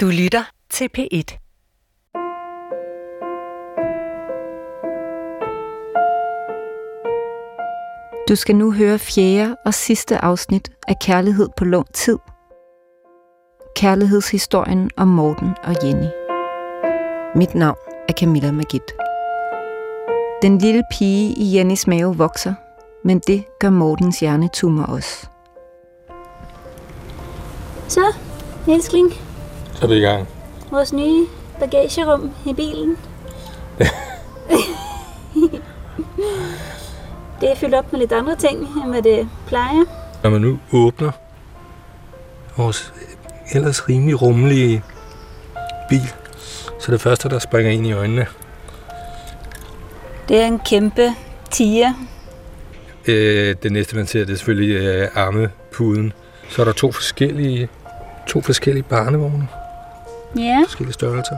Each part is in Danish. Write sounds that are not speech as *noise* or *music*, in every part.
Du lytter til P1. Du skal nu høre fjerde og sidste afsnit af Kærlighed på lang tid. Kærlighedshistorien om Morten og Jenny. Mit navn er Camilla Magit. Den lille pige i Jennys mave vokser, men det gør Mortens hjernetumor også. Så, elskling, Så er vi i gang. vores nye bagagerum i bilen. *laughs* det er fyldt op med lidt andre ting, end hvad det plejer. Når man nu åbner vores ellers rimelig rummelige bil, så det første, der springer ind i øjnene, Det er en kæmpe tiger. øh, det næste, man ser, det er selvfølgelig øh, armepuden. Så er der to forskellige, to forskellige barnevogne, Ja, forskellige størrelser.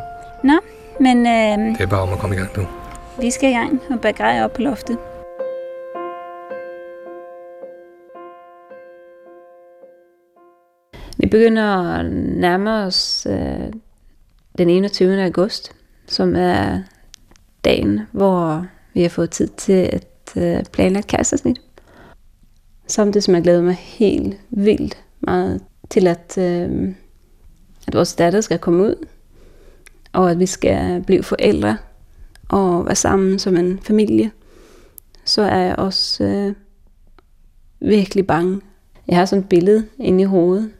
men øh, Det er bare om at komme i gang nu. vi skal i gang og bære grej op på loftet. Vi begynder at nærme os øh, den 21. august, som er dagen, hvor vi har fået tid til et øh, planlagt kærestesnit. Samtidig som jeg glæder mig helt vildt meget til, at, øh, at vores datter skal komme ud, og at vi skal blive forældre og være sammen som en familie, så er jeg også øh, virkelig bange. Jeg har sådan et billede inde i hovedet,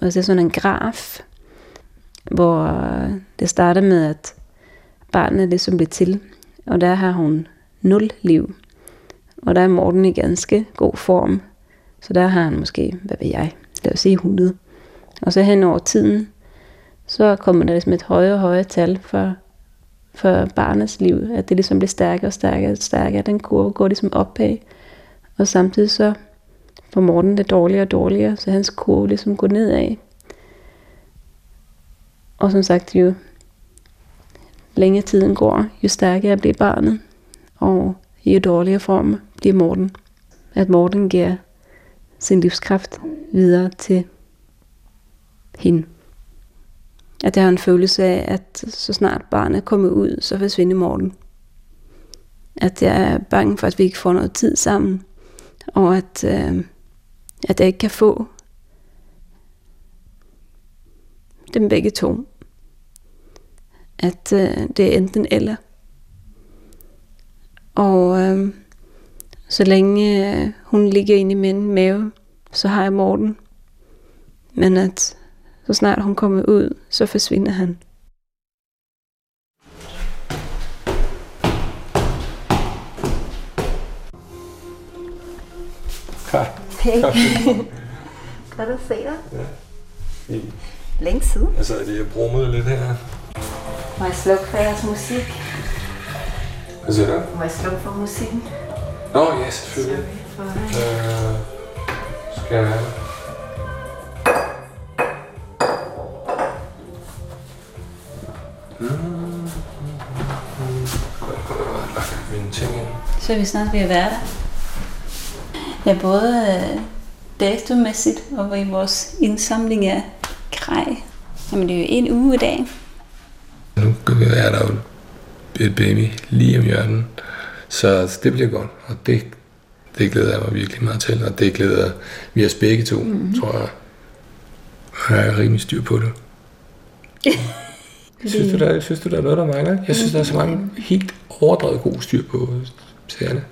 og det er sådan en graf, hvor øh, det starter med, at barnet ligesom bliver til, og der har hun nul liv. Og der er Morten i ganske god form, så der har han måske, hvad ved jeg, lad os sige 100. Og så hen over tiden, så kommer der ligesom et højere og højere tal for, for barnets liv, at det ligesom bliver stærkere og stærkere og stærkere. Den kurve går ligesom opad, og samtidig så får Morten det dårligere og dårligere, så hans kurve ligesom går nedad. Og som sagt, jo længere tiden går, jo stærkere bliver barnet, og jo dårligere form bliver Morten. At Morten giver sin livskraft videre til hende. At jeg har en følelse af, at så snart barnet kommer ud, så forsvinder Morten. At jeg er bange for, at vi ikke får noget tid sammen, og at, øh, at jeg ikke kan få dem begge to. At øh, det er enten eller. Og øh, så længe øh, hun ligger inde i min mave, så har jeg Morten. Men at så snart hun kommer ud, så forsvinder han. Hej. Hey, godt *laughs* at se dig. Ja. Længe siden. Altså, det er brummet lidt her. Må jeg slukke for jeres musik? Hvad siger du? Må jeg slukke for musikken? Nå, ja, selvfølgelig. For, Øh, skal jeg have så er vi snart ved at være der. Ja, både øh, datomæssigt og i vores indsamling af grej. Jamen, det er jo en uge i dag. Nu er der jo et baby lige om hjørnet, så det bliver godt, og det, det glæder jeg mig virkelig meget til, og det glæder vi os begge to, mm-hmm. tror jeg. Jeg er rimelig styr på det. *laughs* Synes du, der, synes du, der er noget, der mangler? Jeg synes, der er så mange helt overdrevet god styr på sagerne.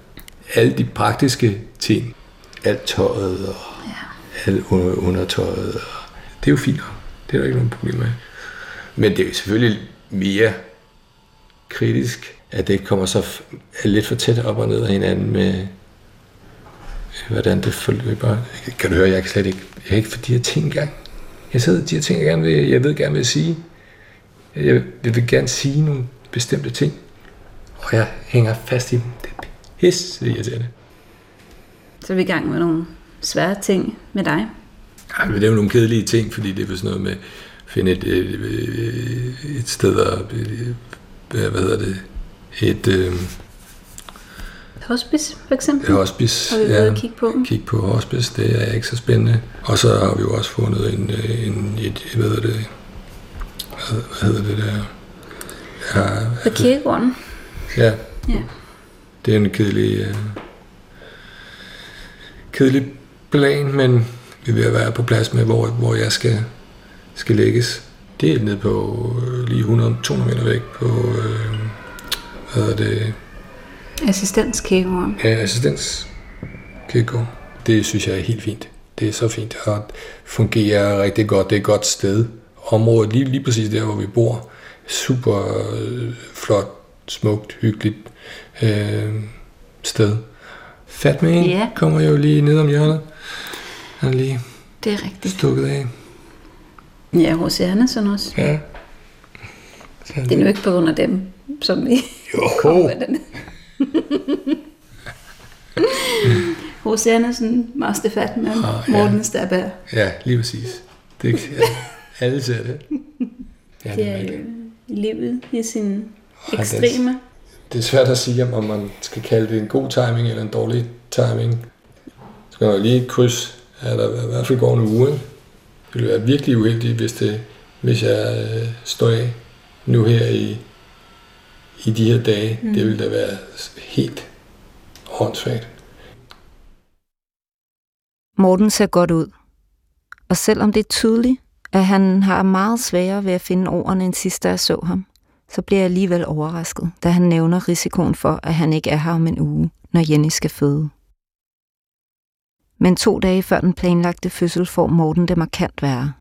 Alle de praktiske ting, alt tøjet og ja. alt under- undertøjet, og det er jo fint. Det er der ikke nogen problem med. Men det er jo selvfølgelig mere kritisk, at det kommer så lidt for tæt op og ned af hinanden med, hvordan det forløber. Kan du høre, jeg kan slet ikke, jeg kan ikke få de her ting i gang. Jeg sidder de her ting, jeg, gerne vil, jeg ved gerne vil sige. Jeg, jeg vil gerne sige nogle bestemte ting, og jeg hænger fast i dem. Det pisse irriterende. Så er vi i gang med nogle svære ting med dig. Ej, men det er jo nogle kedelige ting, fordi det er sådan noget med at finde et, et, et, sted og hvad hedder det, et øh, Hospice, for eksempel. hospice. Har vi og kigge på kigge på hospice, det er ikke så spændende. Og så har vi jo også fundet en, øh, en et, hvad hedder det, hvad, hvad hedder det der? Ja, På kirkegården. ja, Ja. Det er en kedelig, uh, kedelig plan, men vi vil være på plads med, hvor, hvor jeg skal, skal lægges. Det er nede på øh, lige 100-200 meter væk på, øh, hvad hedder det, Assistens kirkegården. Ja, assistens kirkegård. Det synes jeg er helt fint. Det er så fint og fungerer rigtig godt. Det er et godt sted. Området lige, lige præcis der, hvor vi bor. Super øh, flot, smukt, hyggeligt øh, sted. Fatman Ja. kommer jo lige ned om hjørnet. Han er lige Det er rigtigt. stukket af. Ja, hos Andersen også. Ja. Det er nu ikke på grund af dem, som vi *laughs* Jo. kommer med den. *laughs* Hos Andersen, Master Fatman, Ah, ja. Morten Stabær. Ja, lige præcis. Det er, ja, alle ser det. *laughs* Ja, Det er rigtigt. jo livet i sin det er- ekstreme. Det er svært at sige, om man skal kalde det en god timing eller en dårlig timing. Skal man jo lige kryds, at der i hvert fald går en uge. Det ville være virkelig uheldigt, hvis, det, hvis jeg øh, står af nu her i, i de her dage. Mm. Det ville da være helt åndssvagt. Morten ser godt ud. Og selvom det er tydeligt, at han har meget sværere ved at finde ordene end sidst, da jeg så ham, så bliver jeg alligevel overrasket, da han nævner risikoen for, at han ikke er her om en uge, når Jenny skal føde. Men to dage før den planlagte fødsel får Morten det markant værre.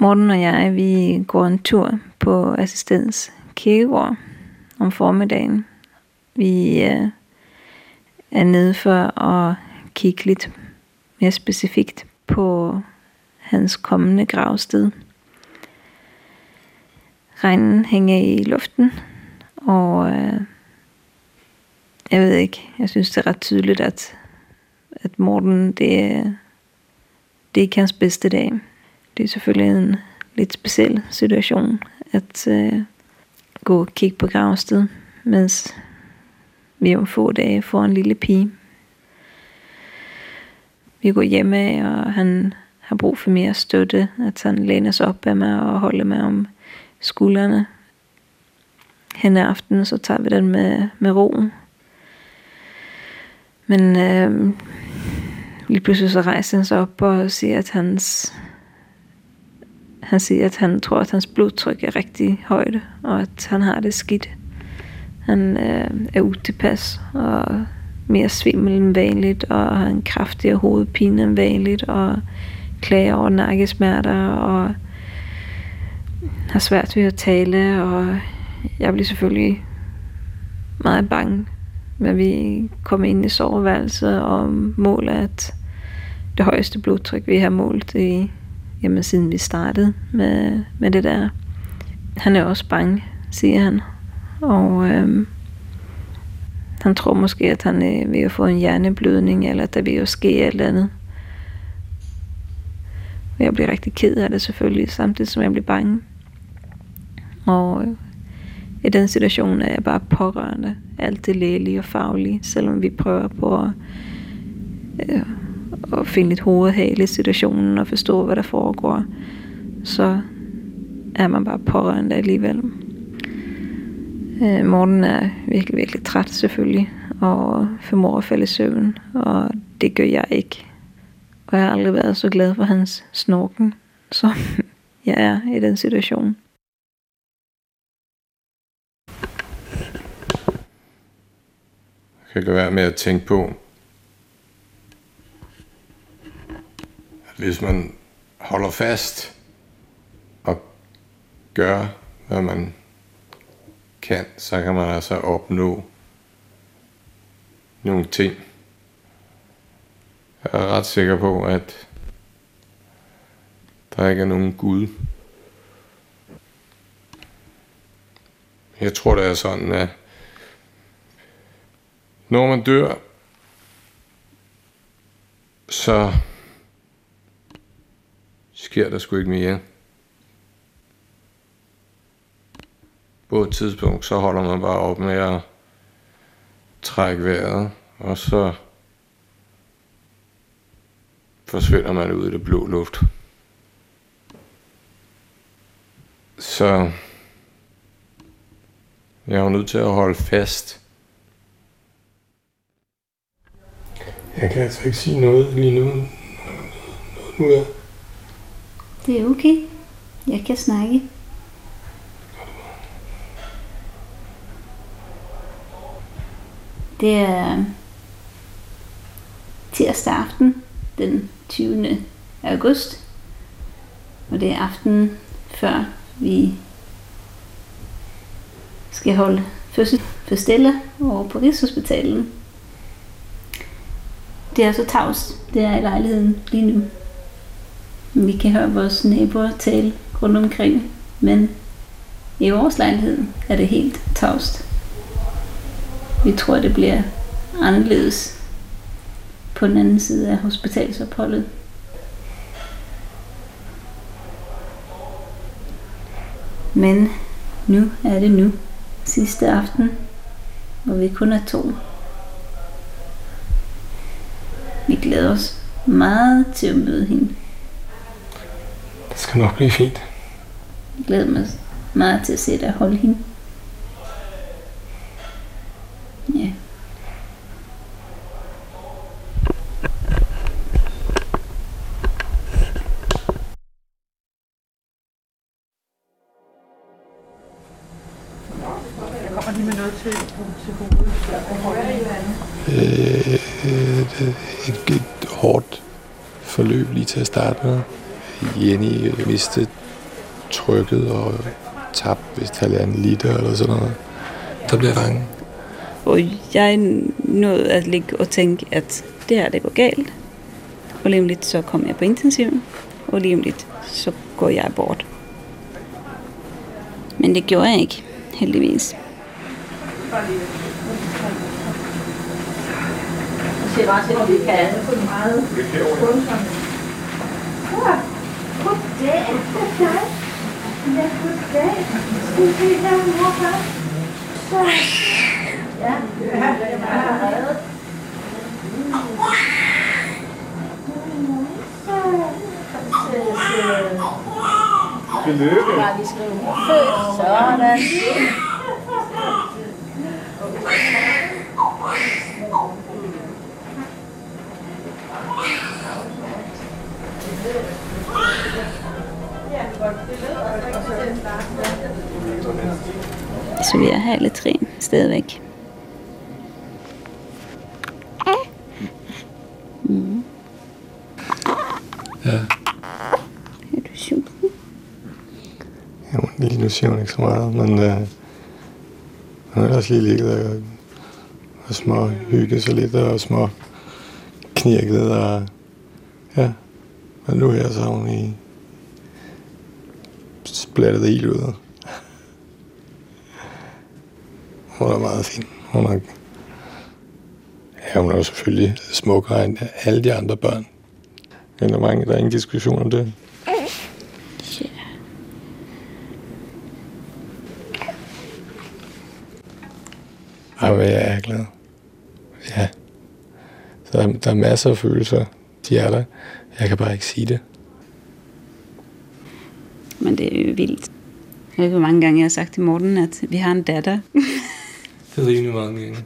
Morten og jeg, vi går en tur på Assistens Kirkegård om formiddagen. Vi øh, er nede for at kigge lidt mere specifikt på hans kommende gravsted. Regnen hænge i luften, og øh, jeg ved ikke, jeg synes det er ret tydeligt, at, at Morten, det, det er ikke hans bedste dag. Det er selvfølgelig en lidt speciel situation at øh, gå og kigge på gravsted, mens vi om få dage får en lille pige. Vi går hjemme, og han har brug for mere støtte, at han læner sig op af mig og holder mig om skuldrene. Hen af aftenen, så tager vi den med, med roen. Men øh, lige pludselig så rejser han sig op og siger, at hans han siger, at han tror, at hans blodtryk er rigtig højt, og at han har det skidt. Han øh, er utilpas og mere svimmel end vanligt, og har en kraftigere hovedpine end vanligt, og klager over nakkesmerter, og har svært ved at tale, og jeg bliver selvfølgelig meget bange, men vi kommer ind i soveværelset og måler, at det højeste blodtryk, vi har målt i jamen, siden vi startede med, med det der. Han er også bange, siger han. Og øhm, han tror måske, at han er ved at få en hjerneblødning, eller at der vil jo ske et eller andet. Og jeg bliver rigtig ked af det selvfølgelig, samtidig som jeg bliver bange. Og øh, i den situation er jeg bare pårørende. Alt det lægelige og faglige, selvom vi prøver på at øh, at finde lidt hovedhale i situationen og forstå, hvad der foregår, så er man bare pårørende alligevel. Øh, Morten er virkelig, virkelig træt selvfølgelig, og formår at falde i søvn, og det gør jeg ikke. Og jeg har aldrig været så glad for hans snorken, som *laughs* jeg er i den situation. Jeg kan ikke være med at tænke på, at hvis man holder fast og gør, hvad man kan, så kan man altså opnå nogle ting. Jeg er ret sikker på, at der ikke er nogen Gud. Jeg tror, det er sådan, at når man dør, så sker der sgu ikke mere. På et tidspunkt, så holder man bare op med at trække vejret, og så forsvinder man ud i det blå luft. Så jeg er jo nødt til at holde fast. Jeg kan altså ikke sige noget lige nu. Noget nu er. Det er okay. Jeg kan snakke. Det er tirsdag aften, den 20. august. Og det er aftenen før vi skal holde fødsel for Stella over på Rigshospitalen. Det er så tavst, det er i lejligheden lige nu. Vi kan høre vores naboer tale rundt omkring, men i vores lejlighed er det helt tavst. Vi tror, det bliver anderledes på den anden side af hospitalsopholdet. Men nu er det nu, sidste aften, hvor vi kun er to. Vi glæder os meget til at møde hende. Det skal nok blive fint. Jeg glæder mig meget til at se dig holde hende. Starte med. Jenny mistede trykket og tabte vist halvanden liter eller sådan noget. Der bliver bange. Og jeg nåede at ligge og tænke, at det her det går galt. Og lige om lidt så kommer jeg på intensiven. Og lige om lidt så går jeg bort. Men det gjorde jeg ikke, heldigvis. siger bare til, at vi kan meget skånsomt. Ja, goddag. Goddag. Ja, goddag. Skal vi her, morfar? Så. Ja, jeg er reddet. Tillykke. Bare lige skrive født. Sådan. Så vi er her alle tre stadigvæk. Mm. Ja. Er du sulten? Jo, lige nu siger hun ikke så meget, men øh, hun er også lige ligget og, og små hygget sig lidt og små knirket og ja. Og nu her så er hun i splattet ild ud. Hun er meget fin. Hun er, ja, hun er jo selvfølgelig smukkere end alle de andre børn. Men der er, mange, der er ingen diskussion om det. Ja. Ej, hvor jeg er glad. Ja. Så der, der er masser af følelser. De er der. Jeg kan bare ikke sige det. Men det er jo vildt. Jeg ved ikke, hvor mange gange jeg har sagt til Morten, at vi har en datter. *laughs* Det er rimelig mange gange.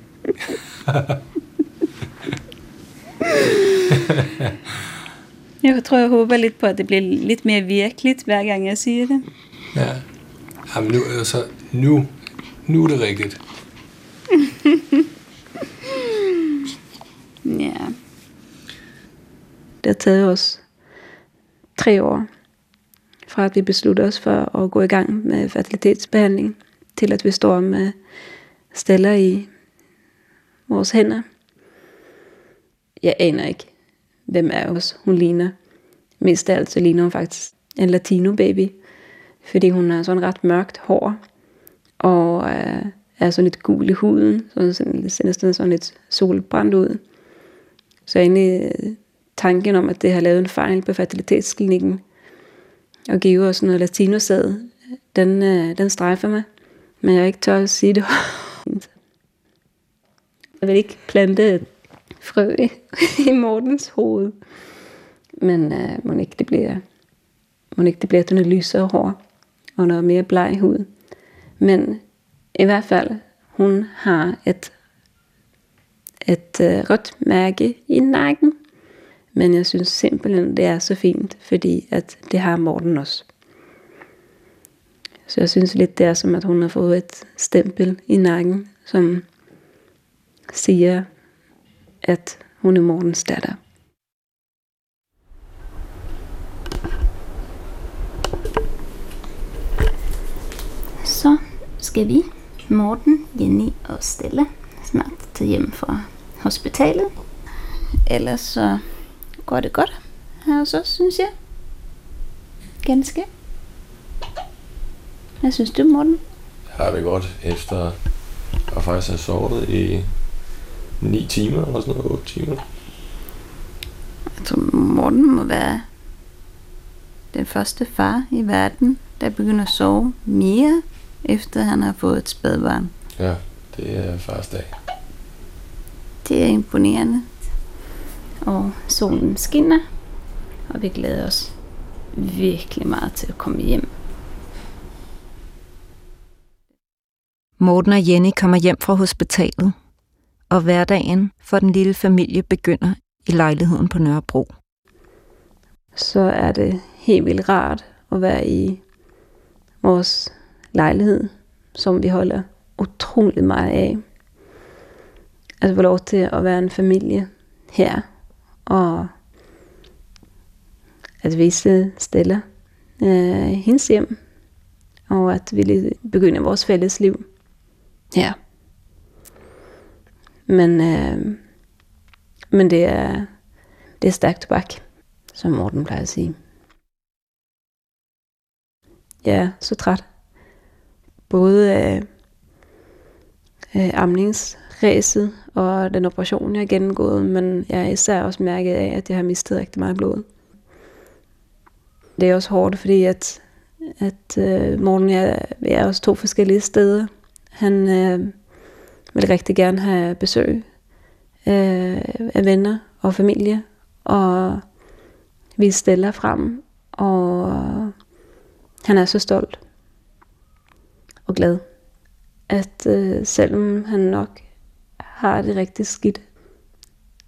Jeg tror, jeg håber lidt på, at det bliver lidt mere virkeligt, hver gang jeg siger det. Ja. Jamen nu, altså, nu, nu er det rigtigt. *laughs* Ja. Det har taget os tre år, fra at vi besluttede os for at gå i gang med fertilitetsbehandling, til at vi står med Stella i vores hænder. Jeg aner ikke, hvem af os hun ligner. Mest af alt så ligner hun faktisk en latino baby, fordi hun har sådan ret mørkt hår, og øh, er sådan lidt gul i huden, så sådan, ser næsten sådan lidt solbrændt ud. Så egentlig øh, tanken om, at det har lavet en fejl på fertilitetsklinikken, og give os noget latinosæd, den, øh, den strejfer mig. Men jeg er ikke tør at sige det. *laughs* jeg vil ikke plante et frø *laughs* i, Mortens hoved. Men øh, må ikke det bliver, må ikke det bliver den lysere hår, og noget mere bleg hud. Men i hvert fald, hun har et, et øh, rødt mærke i nakken. Men jeg synes simpelthen, det er så fint, fordi at det har Morten også. Så jeg synes lidt, det er som, at hun har fået et stempel i nakken, som siger, at hun er Mortens datter. Så skal vi, Morten, Jenny og Stella, snart tage hjem fra hospitalet. Ellers så går det godt her hos os, synes jeg. Ganske. Hvad synes du, Morten? Jeg har det godt efter at faktisk have sovet i 9 timer eller sådan noget, 8 timer. Jeg tror, Morten må være den første far i verden, der begynder at sove mere, efter han har fået et spædbarn. Ja, det er første dag. Det er imponerende. Og solen skinner, og vi glæder os virkelig meget til at komme hjem. Morten og Jenny kommer hjem fra hospitalet, og hverdagen for den lille familie begynder i lejligheden på Nørrebro. Så er det helt vildt rart at være i vores lejlighed, som vi holder utrolig meget af. At få lov til at være en familie her, og at vise Stella øh, hendes hjem, og at vi begynder vores fælles liv her. Men, øh, men det er, det er stærkt tobak, som Morten plejer at sige. Jeg er så træt. Både af, øh, amningsræset og den operation, jeg har gennemgået, men jeg er især også mærket af, at jeg har mistet rigtig meget blod. Det er også hårdt, fordi at, at øh, Morten jeg, jeg er også to forskellige steder. Han øh, vil rigtig gerne have besøg øh, af venner og familie, og vi stiller frem, og han er så stolt og glad, at øh, selvom han nok har det rigtig skidt,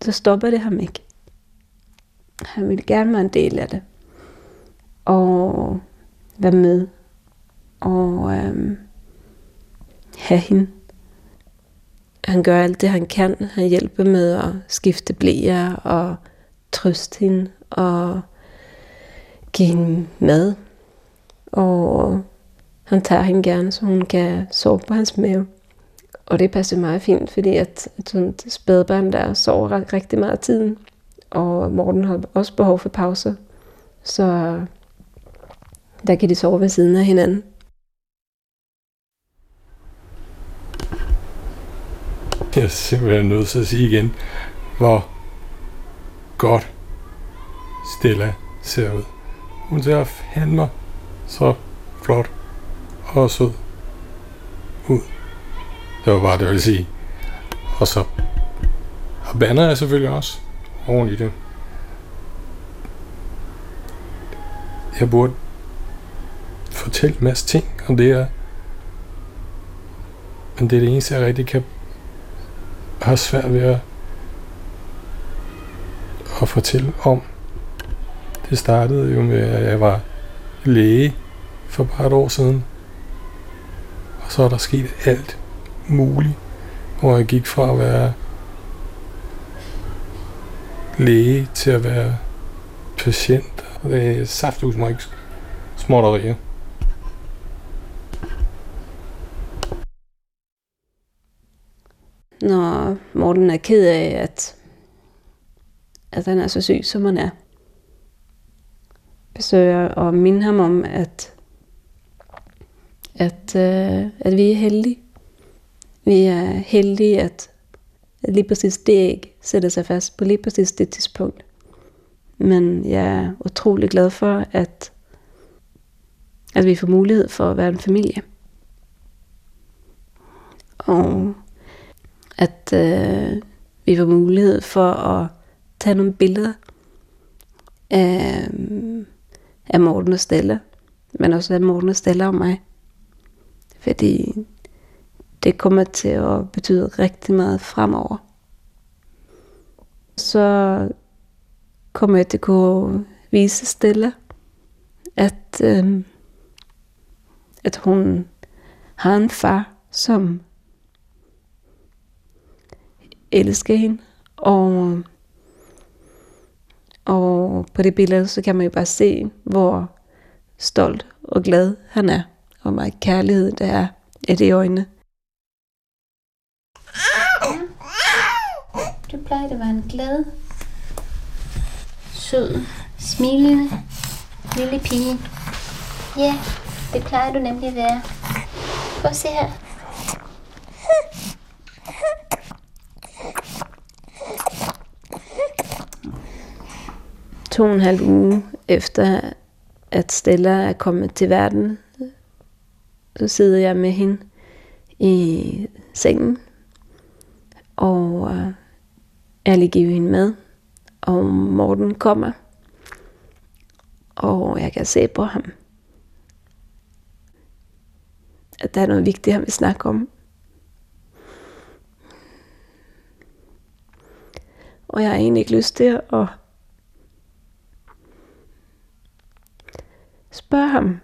så stopper det ham ikke. Han vil gerne være en del af det. Og være med. Og øh, have hende. Han gør alt det, han kan. Han hjælper med at skifte blæer og trøste hende og give hende mad. Og han tager hende gerne, så hun kan sove på hans mave. Og det passer meget fint, fordi at, at sådan et spædbarn der sover rigtig meget af tiden. Og Morten har også behov for pauser. Så der kan de sove ved siden af hinanden. *laughs* Jeg er simpelthen nødt til at sige igen, hvor godt Stella ser ud. Hun ser fandme så flot og sød ud. Det var bare det, jeg ville sige. Og så og banner jeg selvfølgelig også oven i det. Jeg burde fortælle en masse ting om det her. Men det er det eneste, jeg rigtig kan har svært ved at, at fortælle om. Det startede jo med, at jeg var læge for bare et år siden. Og så er der sket alt muligt, hvor jeg gik fra at være læge til at være patient. Og det er safthus mig ikke småtterier. Når Morten er ked af, at, at han er så syg, som han er, besøger og minde ham om, at, at, øh, at vi er heldige. Vi er heldige, at, at lige præcis det æg sætter sig fast på lige præcis det tidspunkt. Men jeg er utrolig glad for, at, at vi får mulighed for at være en familie. Og at øh, vi får mulighed for at tage nogle billeder af, af Morten og Stella men også af Morten og Stella og mig. Fordi det kommer til at betyde rigtig meget fremover. Så kommer jeg til at kunne vise Stella, at, øh, at hun har en far, som elske hende. Og, og på det billede, så kan man jo bare se, hvor stolt og glad han er, og hvor meget kærlighed der er i de øjne. Du plejer at være en glad, sød, smilende lille pige. Ja, det plejer du nemlig at være. Prøv at se her. To og en halv uge efter, at Stella er kommet til verden, så sidder jeg med hende i sengen, og øh, jeg lige giver hende med, og Morten kommer, og jeg kan se på ham, at der er noget vigtigt, han vil snakke om. Og jeg har egentlig ikke lyst til at Spørg ham,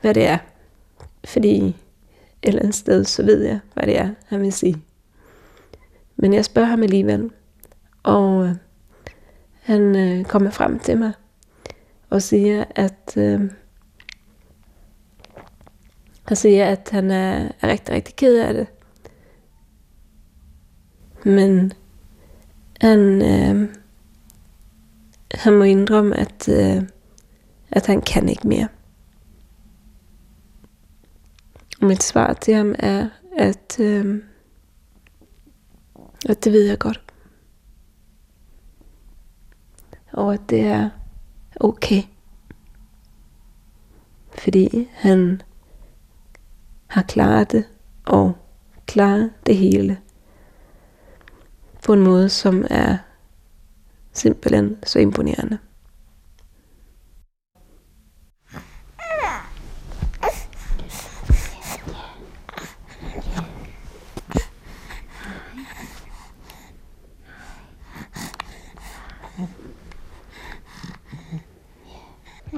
hvad det er. Fordi et eller andet sted, så ved jeg, hvad det er, han vil sige. Men jeg spørger ham alligevel. Og øh, han øh, kommer frem til mig og siger, at øh, han siger, at han er, er rigtig, rigtig ked af det. Men han, øh, han må indrømme, at, øh, at han kan ikke mere. Og mit svar til ham er, at, øh, at det ved jeg godt. Og at det er okay. Fordi han har klaret det og klaret det hele på en måde, som er simpelthen så imponerende.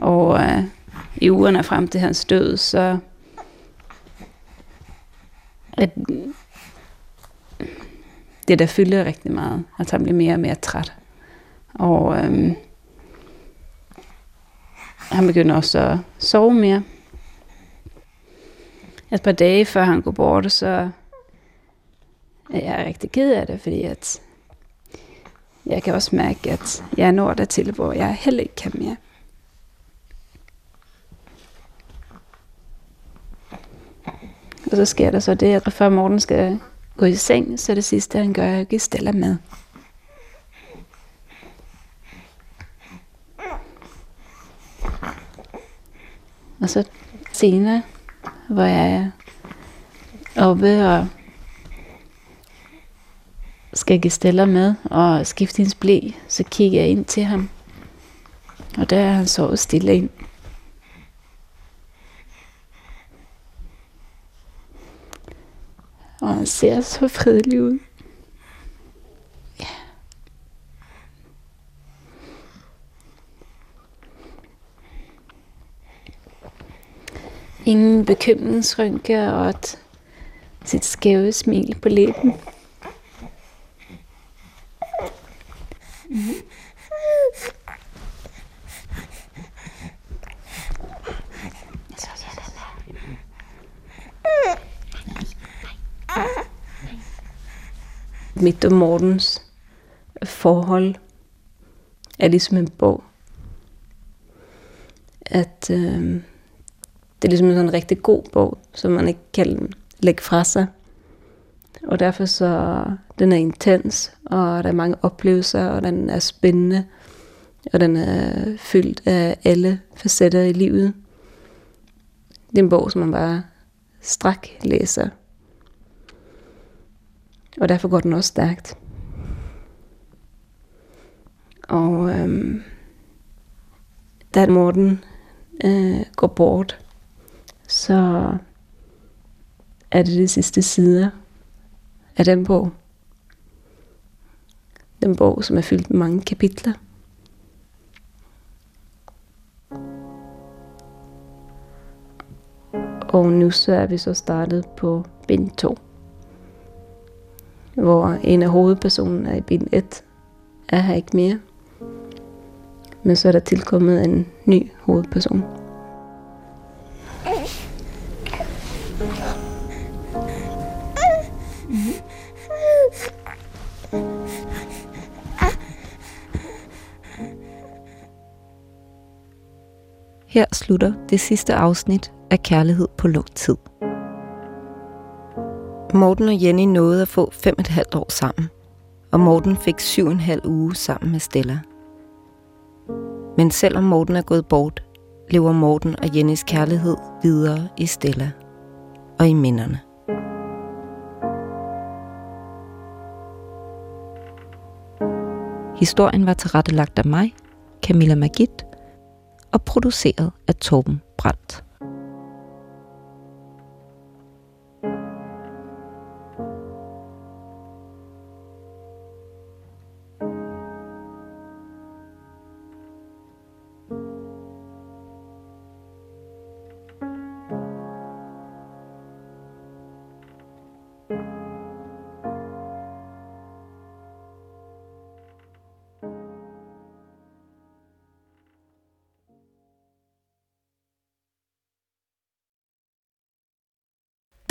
Og øh, i ugerne frem til hans død, så at det der fylder rigtig meget, at han bliver mere og mere træt. Og øh, han begynder også at sove mere. Et par dage før han går bort, så er jeg rigtig ked af det, fordi at jeg kan også mærke, at jeg når der til, hvor jeg heller ikke kan mere. Og så sker der så det, at før Morten skal gå i seng, så det sidste, han gør, er at give Stella mad. Og så senere, hvor jeg er oppe og skal give Stella med og skifte hendes blæ, så kigger jeg ind til ham. Og der er han sovet stille ind. Og han ser så fredelig ud. Ja. Ingen bekymringsrynke og et, sit skæve smil på læben. Mm. Mit og Mortens forhold er ligesom en bog. At øh, det er ligesom en rigtig god bog, som man ikke kan lægge fra sig. Og derfor så, den er intens, og der er mange oplevelser, og den er spændende, og den er fyldt af alle facetter i livet. Det er en bog, som man bare strak læser og derfor går den også stærkt. Og øhm, da Morten øh, går bort, så er det de sidste sider af den bog. Den bog, som er fyldt med mange kapitler. Og nu så er vi så startet på bind 2, hvor en af hovedpersonerne i bind 1, er her ikke mere. Men så er der tilkommet en ny hovedperson. Her slutter det sidste afsnit af Kærlighed på lugt tid. Morten og Jenny nåede at få fem et halvt år sammen, og Morten fik syv en halv uge sammen med Stella. Men selvom Morten er gået bort, lever Morten og Jennys kærlighed videre i Stella og i minderne. Historien var tilrettelagt af mig, Camilla Magit, og produceret af Torben Brandt.